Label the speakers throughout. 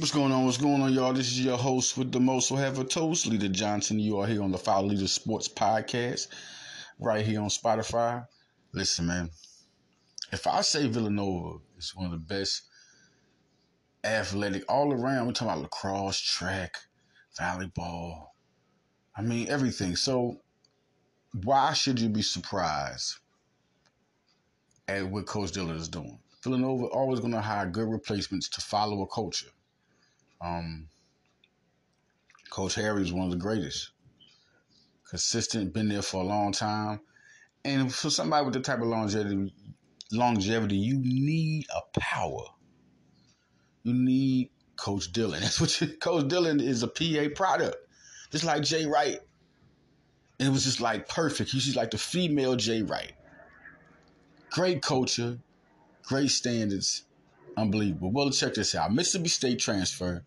Speaker 1: What's going on? What's going on, y'all? This is your host with the most. will have a toast, Leader Johnson. You are here on the Follow Leader Sports Podcast, right here on Spotify. Listen, man. If I say Villanova is one of the best athletic all around, we're talking about lacrosse, track, volleyball. I mean everything. So why should you be surprised at what Coach Dillon is doing? Villanova always going to hire good replacements to follow a culture. Um, Coach Harry is one of the greatest. Consistent, been there for a long time. And for somebody with the type of longevity, longevity, you need a power. You need Coach Dillon. That's what you, Coach Dillon is a PA product, just like Jay Wright. And it was just like perfect. She's like the female Jay Wright. Great culture, great standards, unbelievable. Well, check this out. Mississippi State transfer,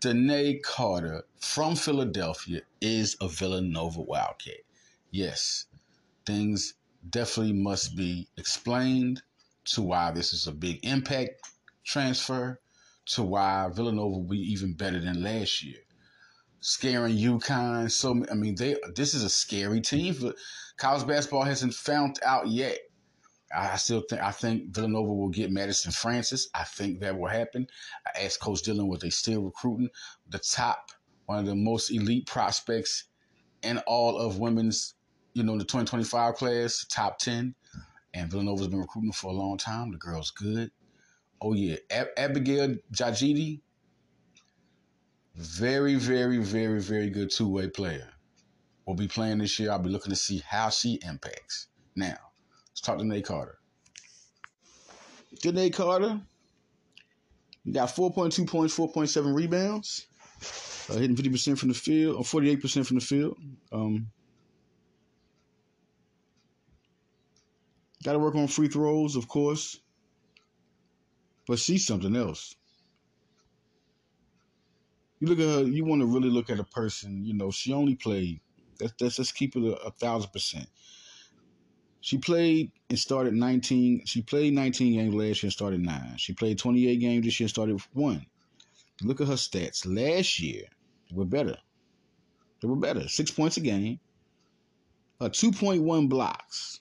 Speaker 1: Denae Carter from Philadelphia is a Villanova Wildcat. Yes, things definitely must be explained to why this is a big impact transfer, to why Villanova will be even better than last year. Scaring UConn. So I mean, they this is a scary team. But college basketball hasn't found out yet I still think I think Villanova will get Madison Francis. I think that will happen. I asked Coach Dillon was they still recruiting the top, one of the most elite prospects in all of women's, you know, the 2025 class, top 10. And Villanova's been recruiting for a long time. The girl's good. Oh yeah, Ab- Abigail Jajidi, very, very, very, very good two-way player. Will be playing this year. I'll be looking to see how she impacts. Now, Let's talk to Nate Carter. Good Nate Carter. You got 4.2 points, 4.7 rebounds. Uh, hitting 50% from the field, or 48% from the field. Um, got to work on free throws, of course. But she's something else. You look at her, you want to really look at a person, you know, she only played, let's, let's, let's keep it a, a thousand percent. She played and started 19. She played 19 games last year and started nine. She played 28 games this year and started one. Look at her stats. Last year, they were better. They were better. Six points a game, uh, 2.1 blocks,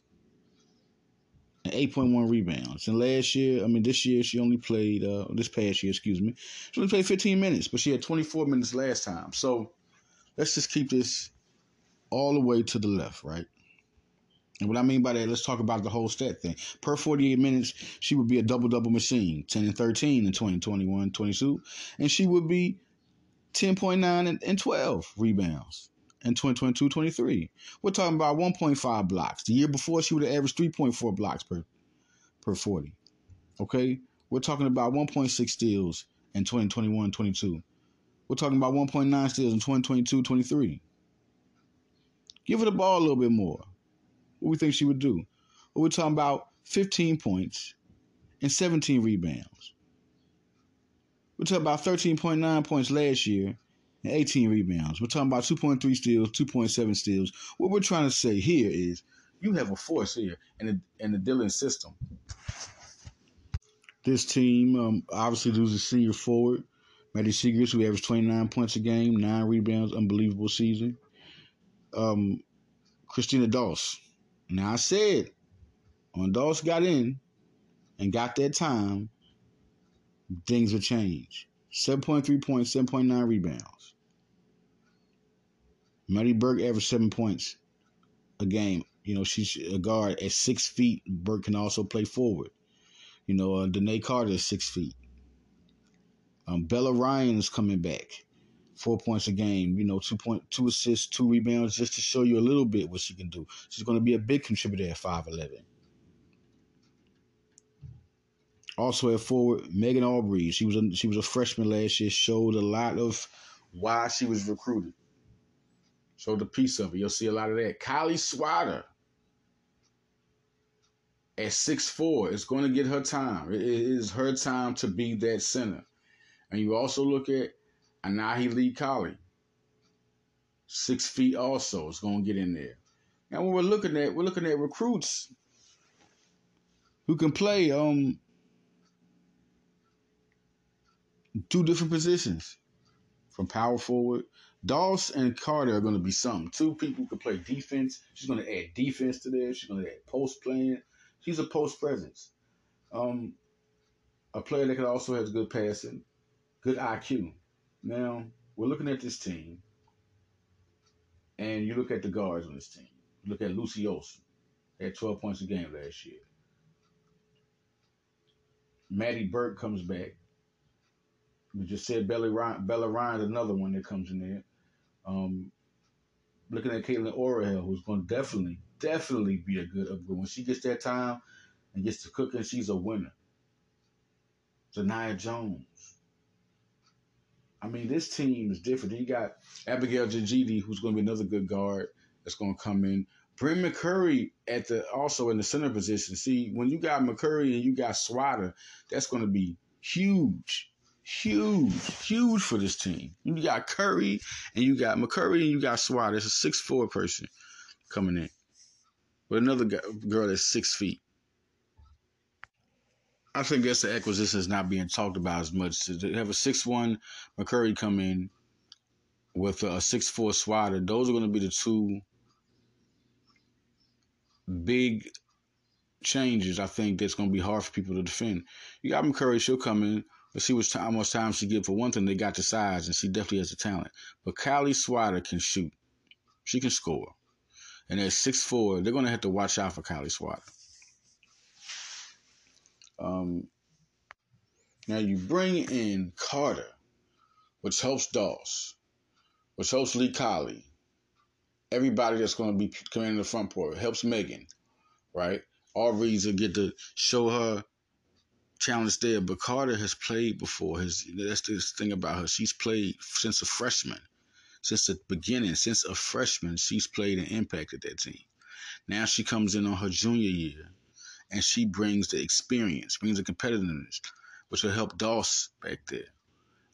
Speaker 1: and 8.1 rebounds. And last year, I mean, this year, she only played, uh, this past year, excuse me, she only played 15 minutes, but she had 24 minutes last time. So let's just keep this all the way to the left, right? And what I mean by that, let's talk about the whole stat thing. Per 48 minutes, she would be a double double machine 10 and 13 in 2021 22. And she would be 10.9 and 12 rebounds in 2022 23. We're talking about 1.5 blocks. The year before, she would have averaged 3.4 blocks per, per 40. Okay? We're talking about 1.6 steals in 2021 22. We're talking about 1.9 steals in 2022 23. Give her the ball a little bit more. What we think she would do? Well, we're talking about 15 points and 17 rebounds. We're talking about 13.9 points last year and 18 rebounds. We're talking about 2.3 steals, 2.7 steals. What we're trying to say here is you have a force here in the, in the Dillon system. This team um, obviously loses senior forward, Maddie Siegrist, who averaged 29 points a game, nine rebounds, unbelievable season. Um, Christina Doss, now I said when Doss got in and got that time, things would change. 7.3 points, 7.9 rebounds. Maddie Burke averaged seven points a game. You know, she's a guard at six feet. Burke can also play forward. You know, uh, Denae Carter is six feet. Um, Bella Ryan is coming back four points a game, you know, two point two assists, two rebounds, just to show you a little bit what she can do. She's going to be a big contributor at five eleven. Also at forward, Megan Aubrey. She was a, she was a freshman last year. Showed a lot of why she was recruited. Showed a piece of it. You'll see a lot of that. Kylie Swatter at six four is going to get her time. It is her time to be that center. And you also look at Anahi Lee Cauley. Six feet also is going to get in there. And when we're looking at we're looking at recruits who can play um two different positions from power forward. Doss and Carter are going to be something. Two people who can play defense. She's going to add defense to this. She's going to add post playing. She's a post presence. Um, a player that could also has good passing, good IQ. Now we're looking at this team, and you look at the guards on this team. Look at Lucy Olsen, had 12 points a game last year. Maddie Burke comes back. We just said Bella Ryan, Bella Ryan's another one that comes in there. Um, looking at Caitlin Orihel, who's going to definitely, definitely be a good upgrade. When she gets that time and gets to cooking, she's a winner. Zanai Jones. I mean, this team is different. You got Abigail Jajidi, who's going to be another good guard that's going to come in. Brynn McCurry at the also in the center position. See, when you got McCurry and you got Swatter, that's going to be huge, huge, huge for this team. You got Curry and you got McCurry and you got Swatter. It's a six four person coming in with another girl that's six feet. I think that's the acquisition is not being talked about as much. To have a six one McCurry come in with a six four Swatter, those are going to be the two big changes, I think that's going to be hard for people to defend. You got McCurry, she'll come in. Let's see which time, how much time she get. For one thing, they got the size, and she definitely has the talent. But Kylie Swatter can shoot. She can score. And at six four, they're going to have to watch out for Kylie Swatter. Um, now you bring in Carter, which helps Doss, which helps Lee Cauley, everybody that's going to be coming in the front court. helps Megan, right? Aubrey's will get to show her challenge there. But Carter has played before. His that's the thing about her. She's played since a freshman, since the beginning, since a freshman. She's played and impacted that team. Now she comes in on her junior year, and she brings the experience, brings the competitiveness, which will help Doss back there,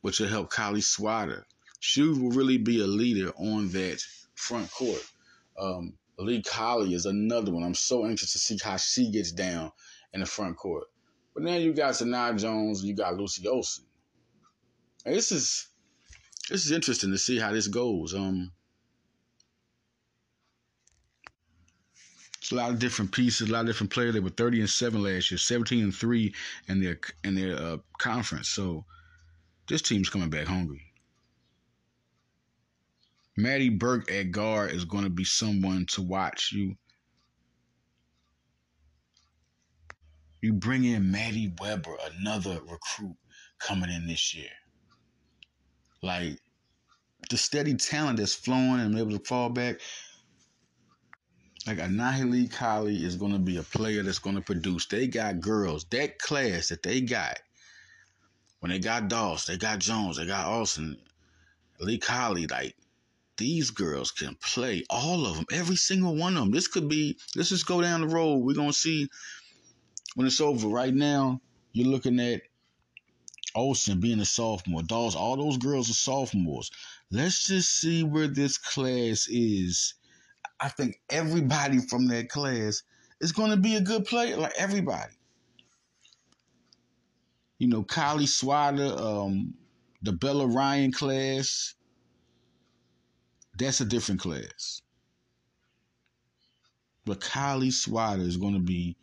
Speaker 1: which will help Kylie Swatter. She will really be a leader on that front court. Um, Lee Cauley is another one. I'm so anxious to see how she gets down in the front court. But now you got Zanai Jones, you got Lucy Olsen. And this is this is interesting to see how this goes. Um, a lot of different pieces, a lot of different players. They were 30 and seven last year, 17 and three in their in their uh, conference. So this team's coming back hungry. Maddie Burke at guard is going to be someone to watch. You you bring in Maddie Weber, another recruit coming in this year. Like the steady talent that's flowing and able to fall back. Like Anahili Kali is going to be a player that's going to produce. They got girls. That class that they got, when they got Doss, they got Jones, they got Austin, Lee Kali, like these girls can play all of them, every single one of them. This could be, let's just go down the road. We're going to see when it's over. Right now, you're looking at Olsen being a sophomore. Dolls, all those girls are sophomores. Let's just see where this class is. I think everybody from that class is going to be a good player, like everybody. You know, Kylie Swatter, um, the Bella Ryan class, that's a different class. But Kylie Swatter is going to be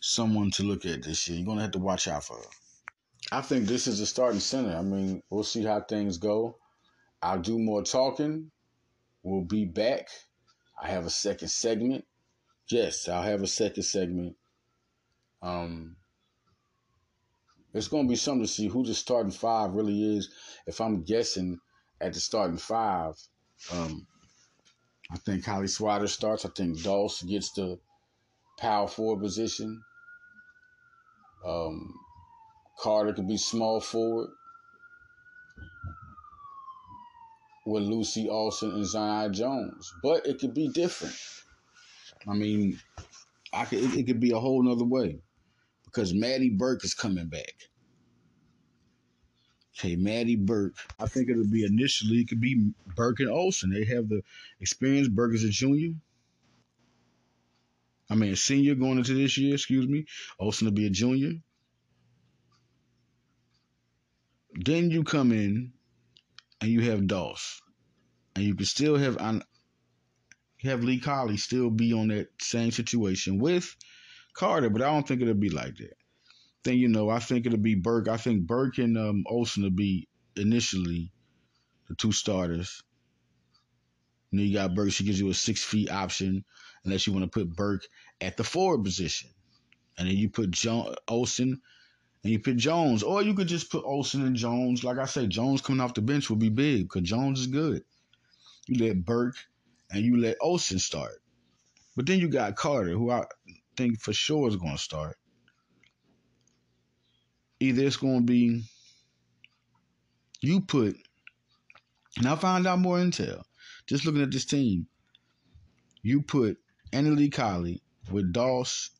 Speaker 1: someone to look at this year. You're going to have to watch out for her. I think this is the starting center. I mean, we'll see how things go. I'll do more talking. We'll be back. I have a second segment. Yes, I'll have a second segment. Um, it's going to be something to see who the starting five really is. If I'm guessing at the starting five, um, I think Kylie Swatter starts. I think Doss gets the power forward position. Um, Carter could be small forward with Lucy Olsen and Zion Jones, but it could be different. I mean, I could it, it could be a whole nother way because Maddie Burke is coming back. Okay, Maddie Burke. I think it'll be initially it could be Burke and Olsen. They have the experience. Burke is a junior. I mean, a senior going into this year. Excuse me. Olsen will be a junior. Then you come in and you have Doss. And you can still have have Lee Cauley still be on that same situation with Carter, but I don't think it'll be like that. Then you know, I think it'll be Burke. I think Burke and um, Olsen will be initially the two starters. Then you got Burke. She gives you a six feet option unless you want to put Burke at the forward position, and then you put John Olsen and you put Jones, or you could just put Olsen and Jones. Like I say, Jones coming off the bench will be big because Jones is good. You let Burke and you let Olsen start. But then you got Carter, who I think for sure is going to start. Either it's going to be you put, and I found out more intel just looking at this team. You put Annie Lee Cauley with Doss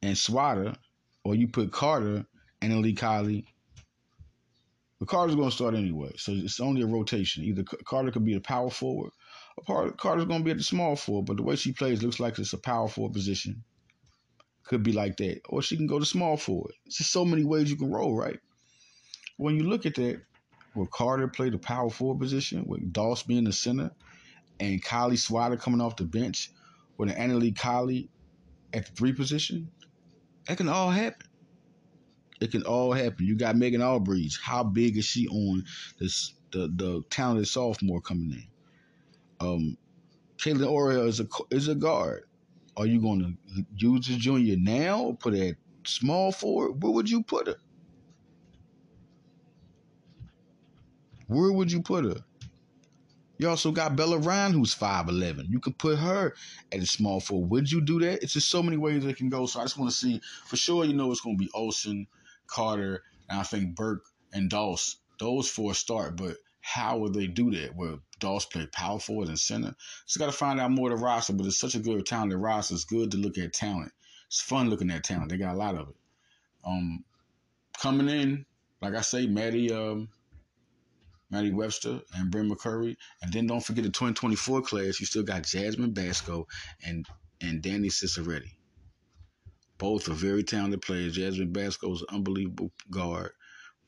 Speaker 1: and Swatter, or you put Carter and Lee Cauley but Carter's going to start anyway, so it's only a rotation. Either Carter could be a power forward, or Carter's going to be at the small forward. But the way she plays looks like it's a power forward position. Could be like that, or she can go to small forward. It's just so many ways you can roll, right? When you look at that, will Carter play the power forward position with Doss being the center, and Kylie Swatter coming off the bench with an Annalie Cauley at the three position? That can all happen. It can all happen. You got Megan Albrecht. How big is she on this the the talented sophomore coming in? Um, Caitlin Oriel is a is a guard. Are you going to use the junior now or put her at small forward? Where would you put her? Where would you put her? You also got Bella Ryan, who's 5'11. You could put her at a small four. Would you do that? It's just so many ways it can go. So I just want to see for sure, you know, it's going to be Olsen, Carter, and I think Burke and Doss. Those four start, but how would they do that? Will Doss play power forward and center? Just got to find out more of the roster, but it's such a good talented roster. It's good to look at talent. It's fun looking at talent. They got a lot of it. Um, coming in, like I say, Maddie, um, Maddie Webster and Brynn McCurry, and then don't forget the 2024 class. You still got Jasmine Bascoe and and Danny Ciceretti. Both are very talented players. Jasmine Bascoe is an unbelievable guard.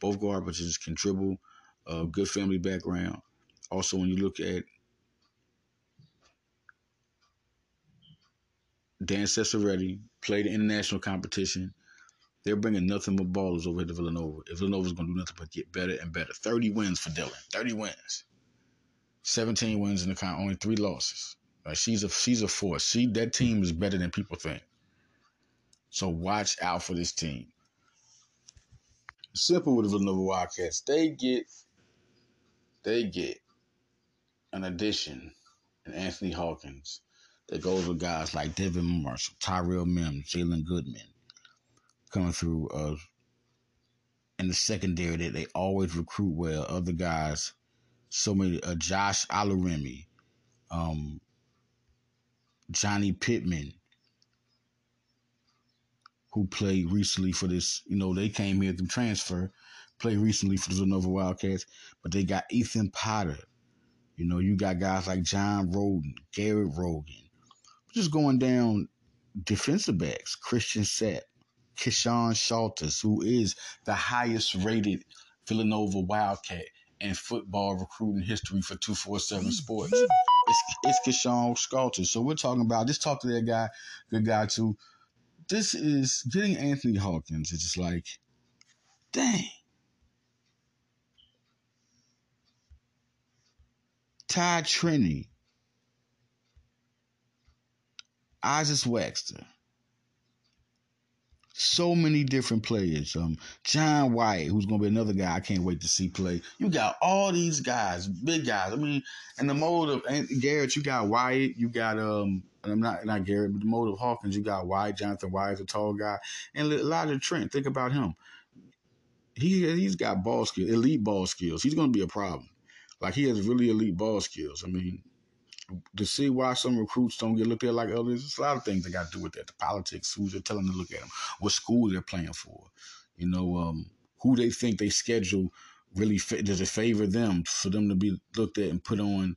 Speaker 1: Both guard positions can dribble. Uh, good family background. Also, when you look at Dan Ciceretti, played in international competition. They're bringing nothing but ballers over here to Villanova. If Villanova's going to do nothing but get better and better. 30 wins for Dillon. 30 wins. 17 wins in the count, only three losses. Like she's a she's a force. She that team is better than people think. So watch out for this team. Simple with the Villanova Wildcats. They get they get an addition in Anthony Hawkins that goes with guys like Devin Marshall, Tyrell Mims, Jalen Goodman coming through uh, in the secondary that they always recruit well. Other guys, so many uh, Josh Alaremi, um, Johnny Pittman, who played recently for this. You know, they came here through transfer, played recently for the Villanova Wildcats, but they got Ethan Potter. You know, you got guys like John Roden, Garrett Rogan. Just going down defensive backs, Christian Sapp, Kishawn Shalters, who is the highest rated Villanova Wildcat in football recruiting history for 247 Sports. It's, it's Kishawn Shalters. So we're talking about, just talk to that guy, good guy too this is getting Anthony Hawkins. It's just like, dang. Ty Trini, Isis Waxter, so many different players. Um, John White, who's gonna be another guy I can't wait to see play. You got all these guys, big guys. I mean, in the mode of Garrett, you got Wyatt, you got um, I'm not not Garrett, but the mode of Hawkins, you got White, Jonathan is a tall guy, and Elijah Trent. Think about him. He he's got ball skills, elite ball skills. He's gonna be a problem. Like he has really elite ball skills. I mean, to see why some recruits don't get looked at like others, it's a lot of things that got to do with that. The politics, who they're telling to look at them, what school they're playing for, you know, um, who they think they schedule really does it favor them for them to be looked at and put on.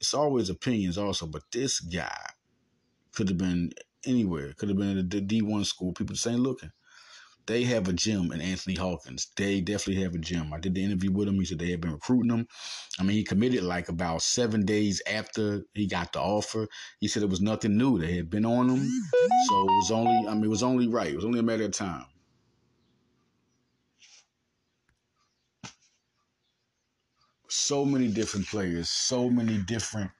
Speaker 1: It's always opinions also, but this guy could have been anywhere. Could have been at the D one school. People just ain't looking. They have a gym in Anthony Hawkins. They definitely have a gym. I did the interview with him. He said they had been recruiting him. I mean, he committed like about seven days after he got the offer. He said it was nothing new. They had been on him, so it was only. I mean, it was only right. It was only a matter of time. So many different players, so many different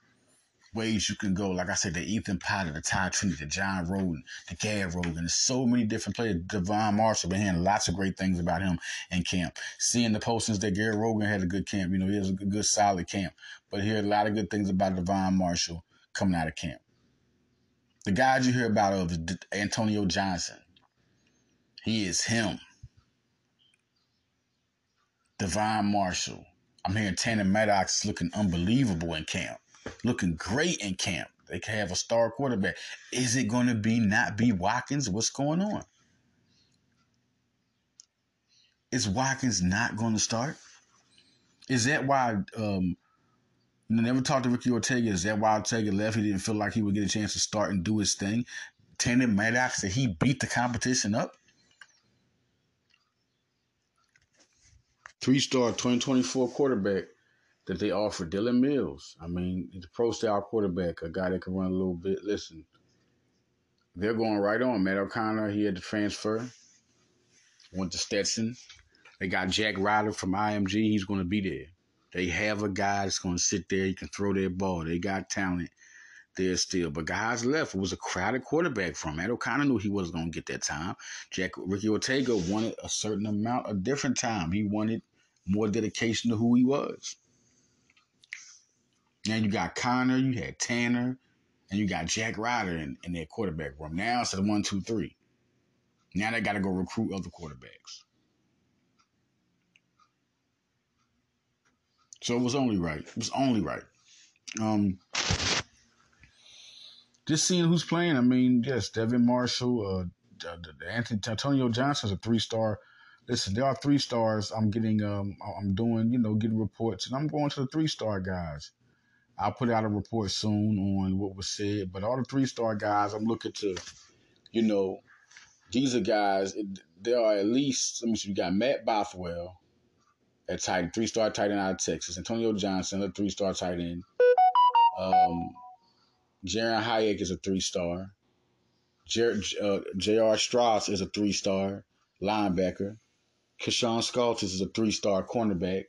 Speaker 1: ways you can go. Like I said, the Ethan Potter, the Ty Trinity, the John Roden, the Gad Rogan. So many different players. Devon Marshall, been hearing lots of great things about him in camp. Seeing the postings that Gary Rogan had a good camp. You know, he has a good, good solid camp. But hear a lot of good things about Devon Marshall coming out of camp. The guys you hear about of Antonio Johnson. He is him. Devon Marshall. I'm hearing Tanner Maddox looking unbelievable in camp looking great in camp. They can have a star quarterback. Is it going to be not be Watkins? What's going on? Is Watkins not going to start? Is that why um, never talked to Ricky Ortega? Is that why Ortega left? He didn't feel like he would get a chance to start and do his thing. Tanner Maddox said he beat the competition up. Three star 2024 quarterback that they offer Dylan Mills. I mean, he's a pro style quarterback, a guy that can run a little bit. Listen, they're going right on. Matt O'Connor, he had to transfer, went to Stetson. They got Jack Ryder from IMG. He's going to be there. They have a guy that's going to sit there. He can throw their ball. They got talent there still. But guys left. It was a crowded quarterback from. Matt O'Connor knew he wasn't going to get that time. Jack Ricky Ortega wanted a certain amount, a different time. He wanted more dedication to who he was. Now you got Connor, you had Tanner, and you got Jack Ryder in, in their quarterback room. Now it's a one, two, three. Now they got to go recruit other quarterbacks. So it was only right. It was only right. Um, just seeing who's playing. I mean, yes, Devin Marshall, uh, Anthony Antonio Johnson's a three star. Listen, there are three stars. I'm getting, um, I'm doing, you know, getting reports, and I'm going to the three star guys. I'll put out a report soon on what was said. But all the three star guys, I'm looking to, you know, these are guys. There are at least. Let me see. You got Matt Bothwell at tight three star tight end out of Texas. Antonio Johnson, a three star tight end. Um, Jaron Hayek is a three star. J.R. Uh. Strauss is a three star linebacker. Keshawn Skaltis is a three star cornerback.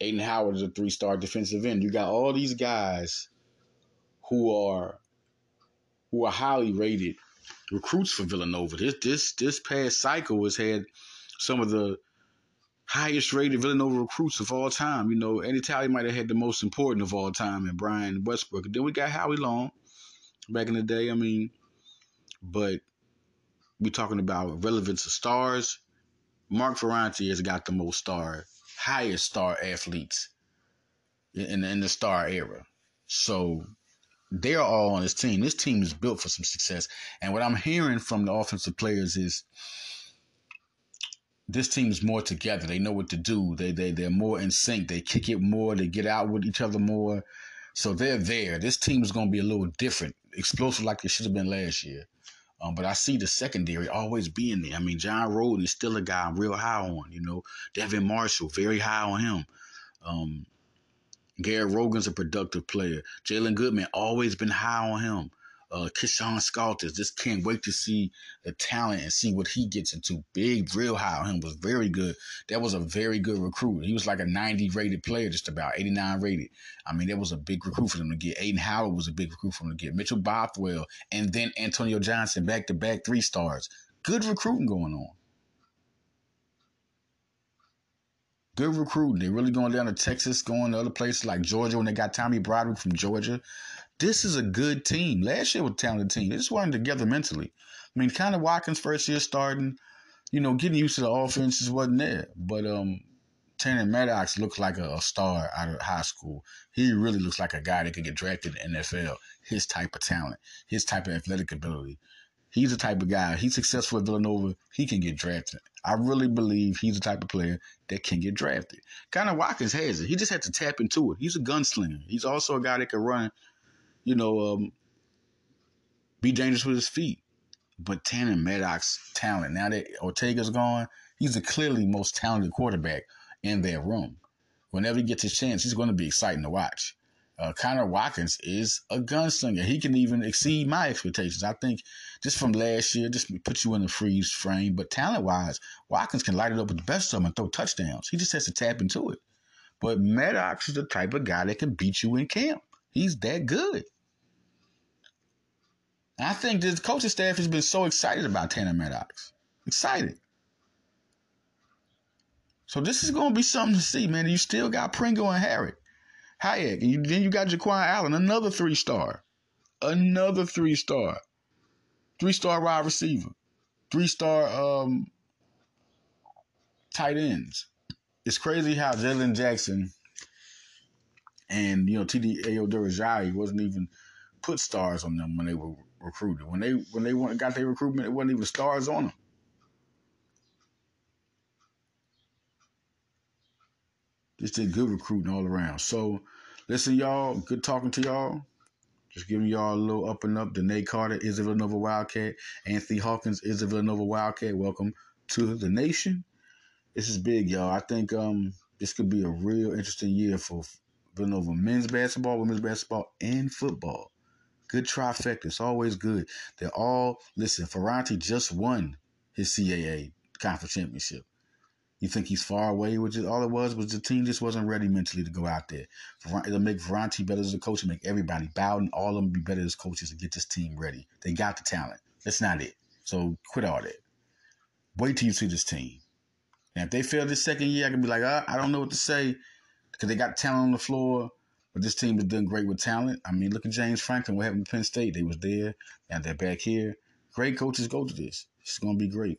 Speaker 1: Aiden Howard is a three star defensive end. You got all these guys who are who are highly rated recruits for Villanova. This this this past cycle has had some of the highest rated Villanova recruits of all time. You know, Andy Talley might have had the most important of all time in Brian Westbrook. then we got Howie Long back in the day. I mean, but we're talking about relevance of stars. Mark Ferrante has got the most star highest star athletes in, in the star era. So they're all on this team. This team is built for some success. And what I'm hearing from the offensive players is this team is more together. They know what to do. They they they're more in sync. They kick it more. They get out with each other more. So they're there. This team is going to be a little different, explosive like it should have been last year. Um, but I see the secondary always being there. I mean, John Roden is still a guy I'm real high on. You know, Devin Marshall, very high on him. Um, Garrett Rogan's a productive player. Jalen Goodman always been high on him uh, Keshawn Skaltis. Just can't wait to see the talent and see what he gets into. Big, real high him was very good. That was a very good recruit. He was like a 90 rated player, just about 89 rated. I mean, that was a big recruit for them to get. Aiden Howard was a big recruit for them to get. Mitchell Bothwell and then Antonio Johnson back to back three stars. Good recruiting going on. Good recruiting. They're really going down to Texas, going to other places like Georgia when they got Tommy Broderick from Georgia this is a good team. Last year was a talented team. They just weren't together mentally. I mean, Connor Watkins first year starting, you know, getting used to the offenses wasn't there. But um, Tanner Maddox looks like a, a, star out of high school. He really looks like a guy that could get drafted in the NFL. His type of talent, his type of athletic ability. He's the type of guy. He's successful at Villanova. He can get drafted. I really believe he's the type of player that can get drafted. Connor Watkins has it. He just had to tap into it. He's a gunslinger. He's also a guy that can run you know, um, be dangerous with his feet. But Tanner Maddox's talent, now that Ortega's gone, he's the clearly most talented quarterback in their room. Whenever he gets a chance, he's going to be exciting to watch. Uh, Connor Watkins is a gunslinger. He can even exceed my expectations. I think just from last year, just put you in the freeze frame. But talent wise, Watkins can light it up with the best of them and throw touchdowns. He just has to tap into it. But Maddox is the type of guy that can beat you in camp. He's that good. I think the coaching staff has been so excited about Tanner Maddox. Excited. So this is going to be something to see, man. You still got Pringle and Harry. Hayek. And you, then you got Jaquan Allen, another three star. Another three star. Three star wide receiver. Three star um, tight ends. It's crazy how Jalen Jackson and you know TD Ayo wasn't even put stars on them when they were recruited. When they when they got their recruitment, it wasn't even stars on them. Just did good recruiting all around. So, listen, y'all. Good talking to y'all. Just giving y'all a little up and up. Denae Carter is a Villanova Wildcat. Anthony Hawkins is a Villanova Wildcat. Welcome to the nation. This is big, y'all. I think um this could be a real interesting year for Villanova men's basketball, women's basketball, and football. Good trifecta. It's always good. They're all listen. Ferrante just won his CAA conference championship. You think he's far away? Which is all it was was the team just wasn't ready mentally to go out there. It'll make Ferrante better as a coach and make everybody Bowden, all of them be better as coaches to get this team ready. They got the talent. That's not it. So quit all that. Wait till you see this team. And if they fail this second year, I can be like, uh, I don't know what to say because they got talent on the floor. But this team is doing great with talent. I mean, look at James Franklin. What happened to Penn State? They was there. and they're back here. Great coaches go to this. It's going to be great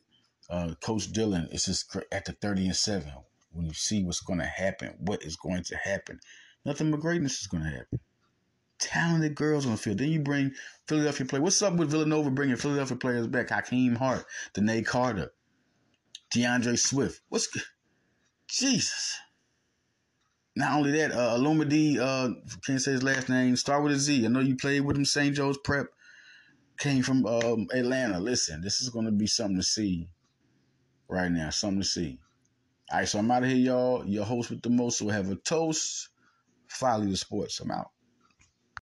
Speaker 1: uh, Coach Dillon is just at the 30 and 7. When you see what's going to happen, what is going to happen, nothing but greatness is going to happen. Talented girls on the field. Then you bring Philadelphia players. What's up with Villanova bringing Philadelphia players back? Hakeem Hart, Denae Carter, DeAndre Swift. What's Jesus? Not only that, uh, uh, can't say his last name, start with a Z. I know you played with him, St. Joe's Prep, came from um, Atlanta. Listen, this is going to be something to see right now. Something to see. All right, so I'm out of here, y'all. Your host with the most will have a toast. Follow the sports. I'm out.